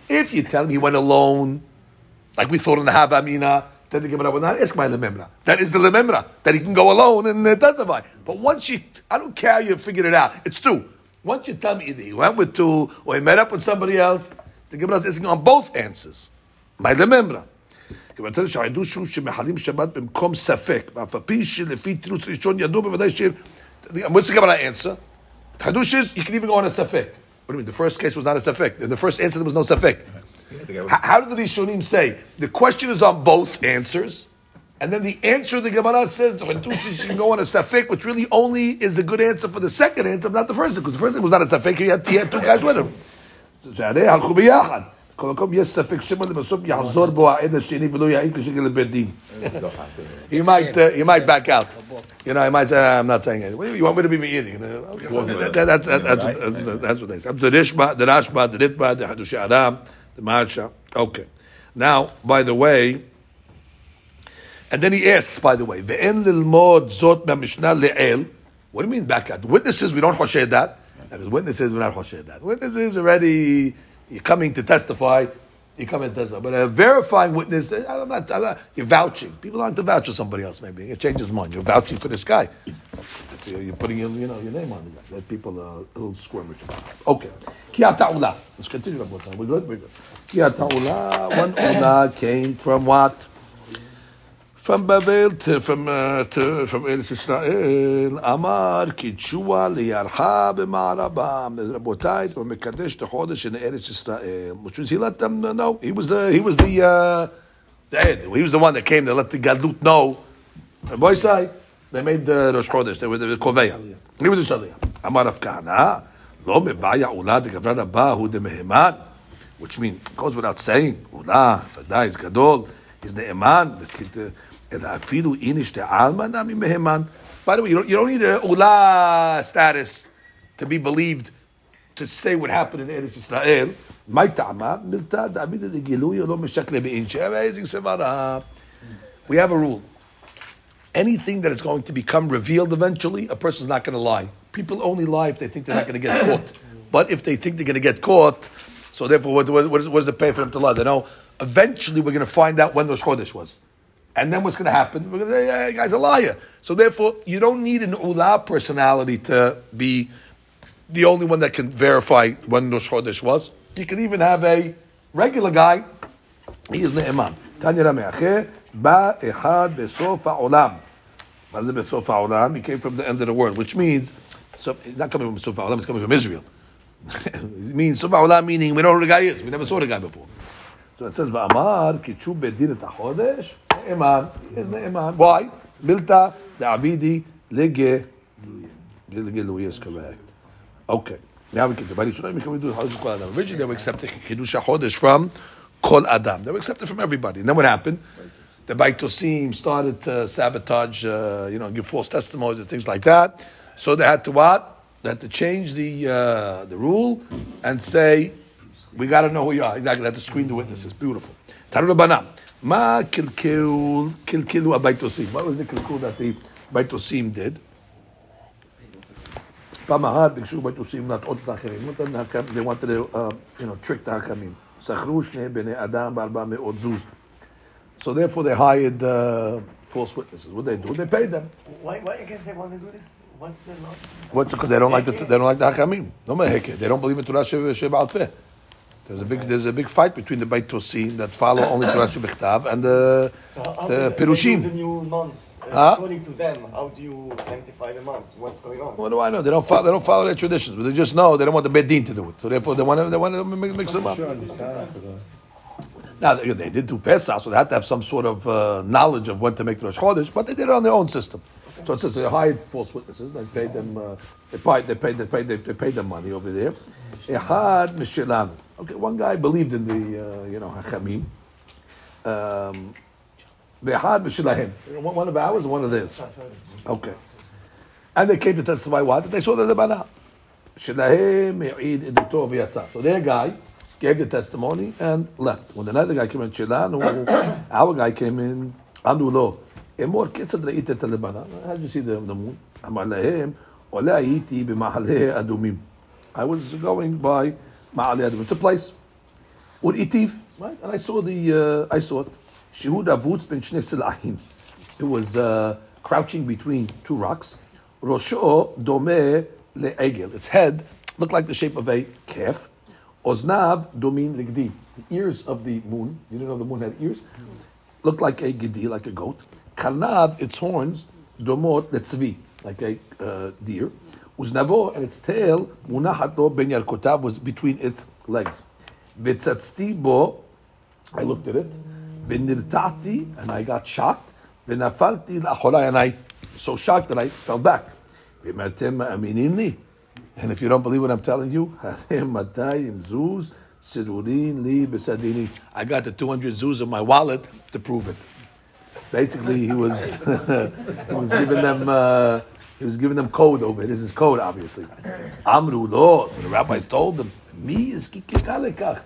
If you tell me he went alone, like we thought in the Havamina, then the Gemara will not ask my lememra. That is the lememra that he can go alone and uh, testify. But once you, I don't care how you figured it out. It's two. Once you tell me either he went with two or he met up with somebody else, the Gemara is asking on both answers. My lememra. כיוון שהחידוש הוא שמחלים שבת במקום ספק, ואף על פי שלפי תירוץ ראשון ידעו בוודאי ש... What's the Gemara answer? Hadush is, you can even go on a safek. What do you mean? The first case was not a safek. In the first answer, there was no safek. H- How did the Rishonim say? The question is on both answers, And then the answer the Gemara says, Hintushi should go on a Safek, which really only is a good answer for the second answer, not the first, because the first one was not a Safek, he had, he had two guys with him. He might, uh, he might back out. You know, he might say, ah, I'm not saying anything. You want me to be meeting? That, that's, what they say. The Rishma, the Rashba, the Ritba, the Hadushi Aram, the Maharsha. Okay. Now, by the way, and then he asks, by the way. What do you mean back out? Witnesses, we don't hoshed that. Is, witnesses, we're not hoshed that. Witnesses already, you're coming to testify, you come and testify. But a verifying witness, eh, I'm not, I'm not, you're vouching. People aren't to vouch for somebody else, maybe. You change his mind. You're vouching for this guy. You're putting your, you know, your name on the guy. That people little squirmish about. Okay. Ki ta'ula. Let's continue. We're good? We're good. Ki ta'ula. One ula came from what? from Babel to from uh, to from Eretz Yisrael, Amar kitshua liyarha b'ma'arabam. Rabotai from mekadesh the chodesh in Eretz Yisrael. which means he let them know. He was the he was the uh, he was the one that came to let the gadlut know. And boy, say they made the Rosh Chodesh. They were the koveya. He was the Shaliyah. Amar Afkana lo mebaya ula dekavran abba hu which means goes without saying. Ula, fadai is gadol. Is the iman, the, uh, the, by the way, you don't, you don't need an ula status to be believed to say what happened in Eretz Yisrael. We have a rule. Anything that is going to become revealed eventually, a person's not going to lie. People only lie if they think they're not going to get caught. But if they think they're going to get caught, so therefore, what, what, what, is, what does it pay for them to lie? They know eventually we're going to find out when those Chodesh was. And then what's going to happen? We're going to say, yeah, guy's a liar. So therefore, you don't need an ula personality to be the only one that can verify when Rosh Chodesh was. You can even have a regular guy. He is ne'eman. Tanya Rameache, ba echad besof ha'olam. What is besof ha'olam? He came from the end of the world, which means, so he's not coming from besof ha'olam, he's coming from Israel. it means sof ha'olam meaning we know who the guy is. We never saw the guy before. So it says, "Va'amar kitchu bedin et hachodesh ne'eman." He is ne'eman. Why? Milta da'avidi lege Gilui is correct. Okay. Now we can do. Originally, they were accepting kiddush hachodesh from kol adam. They were accepted from everybody. And then what happened? The Baitosim started to sabotage, uh, you know, give false testimonies and things like that. So they had to what? They had to change the uh, the rule and say we got to know who you are. Exactly. They had to screen the witnesses. Beautiful. Taru Rabbanan. Ma kilkil kilkilu abaitosim. What was the kilkul that the baitosim did? פעם אחת ביקשו בטוסים להטעות את האחרים. They wanted to, uh, you know, trick את החכמים. שכרו שני בני אדם בארבע מאות זוז. So therefore, they hired uh, false witnesses. What they do? They paid them. Why, why again they want to do this? What's the law? What's because they don't like the they don't like the Hakamim. No meheke. They don't believe in Torah Shebal Peh. There's a big there's a big fight between the Beit Tosim that follow only Torah Shebechtav and the So the does- they Pirushim. do the new months uh, Huh? according to them. How do you sanctify the months? What's going on? What do I know? They don't follow. They don't follow their traditions, but they just know they don't want the Bedin to do it. So therefore, they want to. They want to mix, them up. Now they, they did do Pesach, so they had to have some sort of uh, knowledge of when to make the Rosh Chodesh, but they did it on their own system. So it says they hired false witnesses. They paid them. Uh, they paid. They paid. They paid. They, they paid them money over there. Ehad Mishilanu. Okay, one guy believed in the uh, you know Hachamim. Um, Ehad Mishilahem. One one of ours, or one of theirs. Okay. And they came to testify what? That they saw the Lebanah. Shelahem Me'id Edito V'yatza. So their guy gave the testimony and left. When another guy came in, Shelanu, our guy came in, Amru lo, Emor kitzad ra'it et Lebanah. How did you see the, the moon? Amar lahem, Ole הייתי במעלה אדומים. I was going by Ma'ale Adumim. It's a place. Uritiv, right? And I saw the, uh, I saw it. Shehud Avutz ben Silahim. It was uh, crouching between two rocks. Rosho Dome Le'egel. Its head looked like the shape of a calf. Oznav Domin Rigdi. The ears of the moon, you didn't know the moon had ears? Looked like a gedi, like a goat. Karnav, its horns, Domot Letzvi, like a uh, deer. Uznavo, and its tail, Munahato Ben Yarkotav, was between its legs. Vitzatzti bo, I looked at it. Vinirtati, and I got shocked. Vinafalti la'acholai, and I so shocked that I fell back. Vimatem aminini. And if you don't believe what I'm telling you, zuz sirurin li besadini. I got the 200 zuz in my wallet to prove it. Basically, he was he was giving them uh, he was giving them code over it. This is code, obviously. Amru lo. So the rabbis told them, "Mi is kikalekach."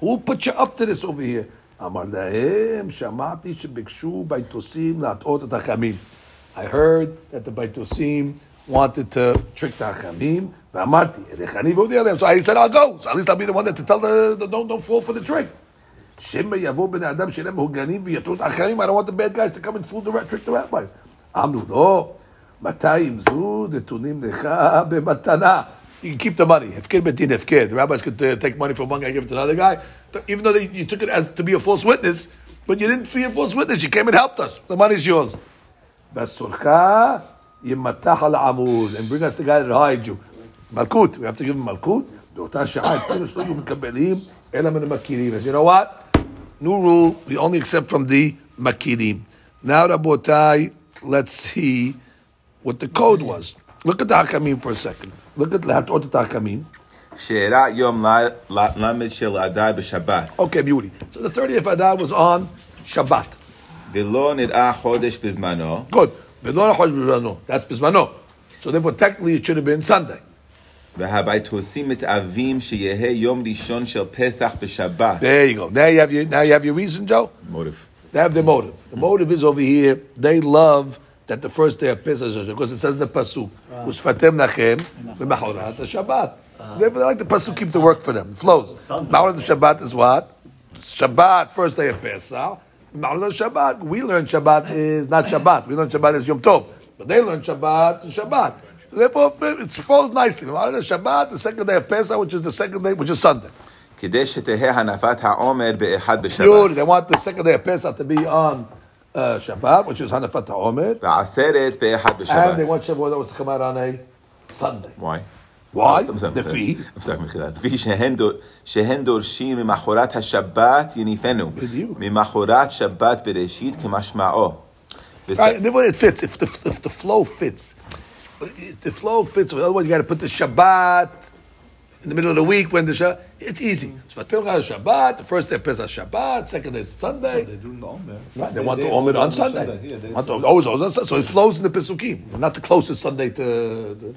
Who put you up to this over here? אמר להם, שמעתי שביקשו ביתוסים להטעות את החכמים. I heard that the ביתוסים wanted to trick the החכמים, ואמרתי, איך אני ועוד עליהם? So I said, I'll go. So at least I'll be the one that to tell the, the don't, don't fall for the trick. שמא יבוא בני אדם שלהם מהוגנים ויטעו את האחרים, I don't want the bad guys to come and fool the, trick the rabbis. אמרו, לא, 200 זו נתונים לך במתנה. You can keep the money. Hefker betin hefker. The rabbis could uh, take money from one guy, give it to another guy. Even though they, you took it as to be a false witness, but you didn't be a false witness. You came and helped us. The money's yours. Basurcha yimatach al amud and bring us the guy that hired you. Malkut. We have to give him malkut. באותה שעה את כל שלא יהיו מקבלים אלא מן המכירים. As you know what? New rule. We only accept from the makirim. Now, Rabotai, let's see what the code was. Look at the Hakamim for a second. Look at Lahatot Hakamim. שאירע יום ל- ל- למד של אדר בשבת, Okay, beauty. So the 30th Adar was on Shabbat. ולא נראה חודש בזמנו, Good. ולא נכון בזמנו. That's בזמנו. So therefore, technically, it should have been Sunday. והביתוסים מתאבים שיהא יום ראשון של פסח בשבת. There you go. Now you have your, now you have your reason, Joe? מוטב. They have their motive. The motive is over here. They love that the first day of Pesach is because it says in the pasuk, "Usfatem nachem b'machorat Shabbat." So therefore, they like the pasuk keep the work for them. It flows. Machorat Shabbat is what? Shabbat, first day of Pesach. Machorat Shabbat. We learn Shabbat is not Shabbat. We learn Shabbat is Yom Tov, but they learn Shabbat is Shabbat. So therefore, it flows nicely. Machorat Shabbat, the second day of Pesach, which is the second day, which is Sunday. כדי שתהא הנפת העומר באחד Yuri, בשבת. they want the second day of Pesach to be on uh, Shabbat, which is Hanafat HaOmer. ועשרת באחד And they בשבת. want Shavuot to come out on a Sunday. וואי. Why? I'm sorry, The fee. I'm sorry, מחילה. לפי שהן דור- שהן דורשים ממחרת השבת יניפנו. בדיוק. ממחרת שבת בראשית כמשמעו. וס- Right? The way it fits, if the, if the flow fits. But if the flow fits, otherwise you got to put the Shabbat in the middle of the week when the Shabbat. It's easy. So Fatil got Shabbat, the first day of Pesach Shabbat, second day is Sunday. They're doing the Omer. Right, they want the Omer on Sunday. Yeah, they- Want the- always, always on Sunday. So it flows in the Pesukim. Not the closest Sunday to the.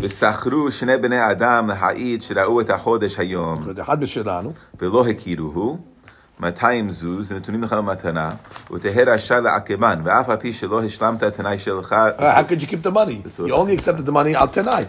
ושכרו שני בני אדם להעיד שראו את החודש היום, the Had B'Shiranu. ולא הכירוהו, 200 זוז, זה נתונים לך במתנה, ותהא רשאי לעכבן, ואף על פי שלא השלמת התנאי שלך, Uh, how could you keep the money? You only accepted the money out tonight.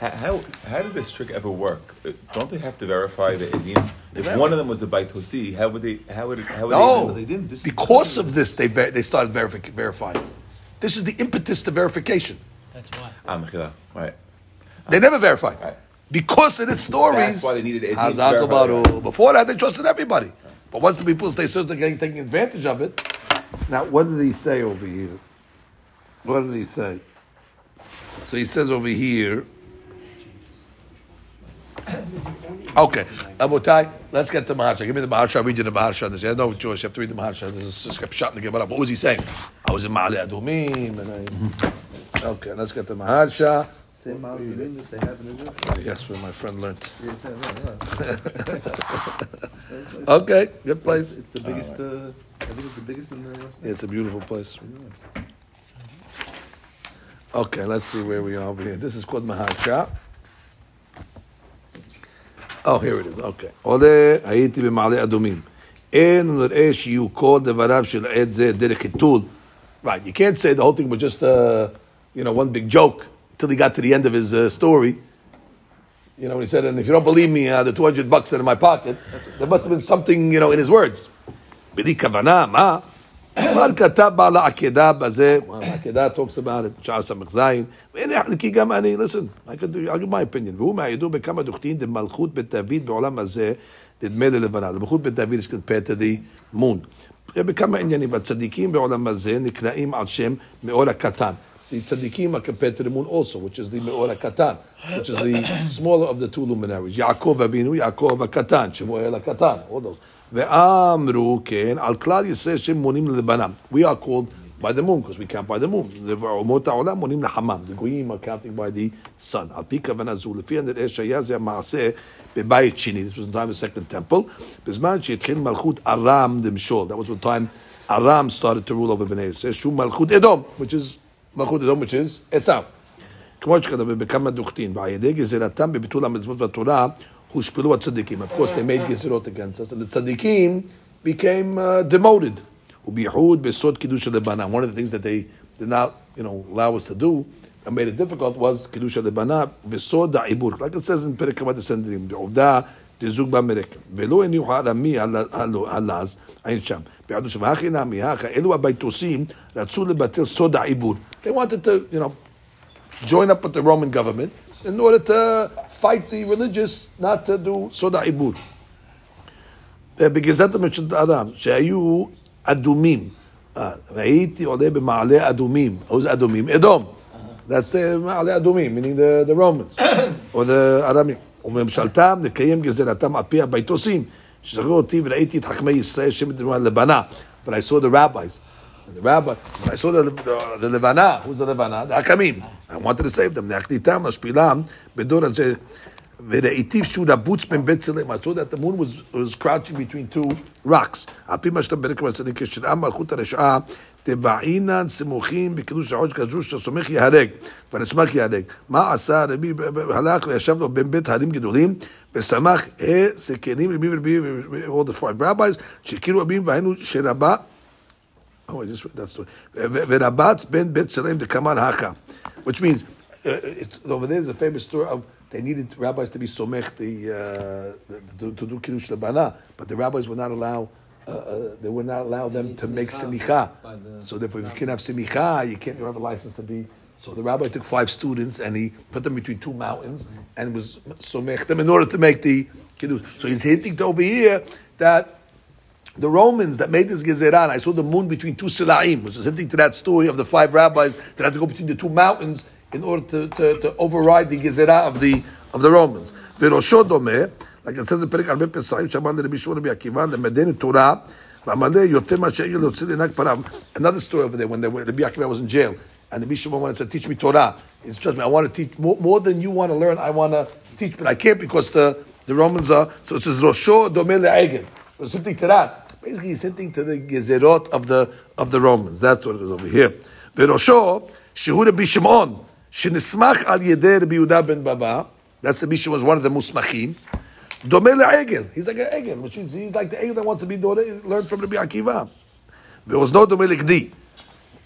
How, how, how did this trick ever work? Uh, Don't they have to verify the Edim? If one of them was a Baitosi, how would they, how would, it- how would No, they? they didn't. This because of this, they, ver- they started verifi- verifying. This is the impetus to verification. That's why. Ah, right. They never verified. Right. Because of the stories. That's why they needed Edim to Hazak verify Baruch. Before that, they trusted everybody. But once the people stay certain they're getting taking advantage of it. Now, what did he say over here? What did he say? So he says over here. Okay, Abotai, let's get the Maharsha. Give me the Maharsha. I'll read you the Maharsha. There's no choice. You have to read the Maharsha. This is a shot in the Gemara. What was he saying? I was in Ma'ale Adumim. And I... Okay, let's get the Maharsha. Same amount of doing this they have in Israel. Yes, where my friend learned. Yeah, yeah, yeah. Okay, good place. It's the biggest. Uh, I think it's the biggest in the. It's a beautiful place. Okay, let's see where we are over here. This is called Maharsha. Oh, here it is. Okay. עולה, הייתי במעלה אדומים. אין נראה שיהיו כל דבריו של עד זה דרך חיתול. Right, you can't say the whole thing was just, uh, you know, one big joke until he got to the end of his uh, story. You know, he said, and if you don't believe me, uh, the 200 bucks that are in my pocket, there must have been something, you know, in his words. בלי כוונה, מה? כבר כתב בעל העקדה בזה, העקדה about it, שער ס"ז, והנה חלקי גם אני, listen, I give my opinion, והוא מהידוע בכמה דוכתין דמלכות בית דוד בעולם הזה, נדמה ללבנה, the מלכות בית דוד is compared to the moon. בכמה עניינים, והצדיקים בעולם הזה נקראים על שם מאור הקטן. The tzaddikim are compared to the moon also, which is the meor hakatan, which is the smaller of the two luminaries. Yaakov Avinu, Yaakov hakatan, Shemuel hakatan, all those. ואמרו כן, על כלל ישראל שהם מונים ללבנם. We are called by the moon, because we count by the moon. אומות העולם מונים לחמם. The goyim are counting by the sun. על פי כוונה זו, לפי הנראה שהיה זה המעשה בבית שני. This was in time of the second temple. בזמן שהתחיל מלכות ארם למשול. That was the time ארם started to rule over בני ישראל. שהוא מלכות אדום, which is מלכות אדום, which is עשיו. כמו שכתוב בכמה דוכתין, ועל ידי גזירתם בביטול המצוות והתורה, הושפלו הצדיקים. Of course, they made גזירות against us, and the צדיקים became uh, demoted. ובייחוד בסוד קידוש הלבנה. One of the things that they did not, you know, allow us to do, and made it difficult, was קידוש הלבנה, וסוד העיבור. Like it says in פרק כמה דסנדרים, בעובדה דזוג באמריקה. ולא הניחו הארמי הלז, אין שם. ביחדו שם, הכי נעמי, הכי, אלו הביתוסים רצו לבטל סוד העיבור. They wanted to, you know, join up with the Roman government in order to fight the religious not to do סוד העיבור. בגזרת המשלת ארם, שהיו אדומים, אה, והייתי עולה במעלה אדומים, או זה אדומים? אדום. That's the מעלה אדומים, meaning the, the Romans, or the ארמים. וממשלתם לקיים גזירתם על פי הביתוסים, שזכרו אותי וראיתי את חכמי ישראל שמדברים על לבנה, but I saw the rabbis. And the rabbi, when I saw the, the, the לבנה, who's the לבנה? The הקמים. I wanted to save them. להקליטם, להשפילם, בדור הזה. וראיתי שהוא נבוץ בין בית צלם. I saw that the moon was, was crouching between two rocks. על פי מה שאתה ברק בצדיק, כשנאה מלכות הרשעה, תבעינן סמוכים בקידוש העוד כזו שהסומך ייהרג, והנסמך ייהרג. מה עשה הרבי? הלך וישב לו בין בית הרים גדולים, ושמח סכנים רבים ורבים, all the five rabbis, שהכירו רבים, והיינו שרבה Oh, I just read that story. Verabatz ben Betzalem to kamar Haka, which means uh, over there is a famous story of they needed rabbis to be somech the, uh, to, to, do kiddush labana, but the rabbis would not allow. Uh, uh, they would not allow them to make simicha. So therefore, if you can't have simicha, you can't you have a license to be. So the rabbi took five students and he put them between two mountains and was somech them in order to make the kiddush. So he's hinting over here that the Romans that made this Gezeran, I saw the moon between two Silaim, which is hinting to that story of the five rabbis that had to go between the two mountains in order to, to, to override the Gezerah of the, of the Romans. וראשו דומה, like it says in פרק הרבה פסעים, שאמר לרבי שמעון רבי עקיבא, למדנו תורה, ועמלא יותר מאשר יגל להוציא לנהג פניו. Another story over there, when they were, Rabbi Akiva was in jail, and Rabbi Shimon wanted to teach me Torah. He said, trust me, I want to teach, more, more than you want to learn, I want to teach, but I can't because the, the Romans are. So it says Rosho Domel Egel. There's something to that. Basically, he's hinting to the gezerot of the of the Romans. That's what it is over here. Verosho Shehu Rabbi Shimon shenismach al yeder Rabbi Yehuda ben Baba. That's the Mishnah was one of the musmachim. Domel Egel. He's like an Egel, which means he's like the Egel that wants to be learned from Rabbi Akiva. There was no Domel Gdi.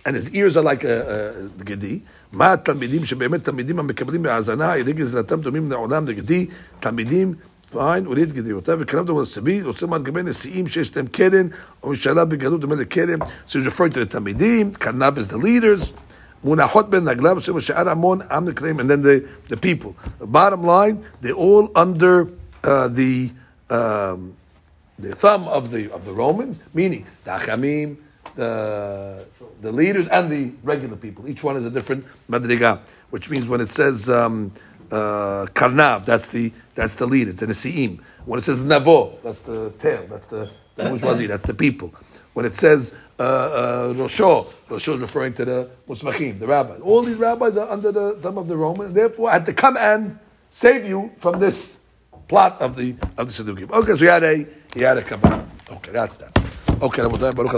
and his ears are like a, a גדי. מה התלמידים שבאמת תלמידים המקבלים בהאזנה על ידי גזרתם דומים לעולם לגדי, תלמידים, פיין, הוריד גדיותיו וכנם דומה לסבי, רוצה מה לגבי נשיאים שיש להם קרן, או משאלה בגלות דומה לקרן, so he's referring to the תלמידים, קרנב is the leaders, מונחות בין רגליו, עושים שאר המון עם נקראים, and then the, the people. The bottom line, they're all under uh, the, um, the thumb of the, of the Romans, meaning the Achamim, the, the leaders and the regular people. Each one is a different madriga, which means when it says um, uh, karnav. That's the that's the leader. It's the nasiim. When it says nabo, that's the tail. That's the, the. That's the people. When it says uh, uh, rosho, rosho is referring to the musmachim, the rabbis. All these rabbis are under the thumb of the Roman, and therefore I had to come and save you from this plot of the of the Siddukim. Okay, so he had a he had a kabbalah. Okay, that's that. Okay, Baruch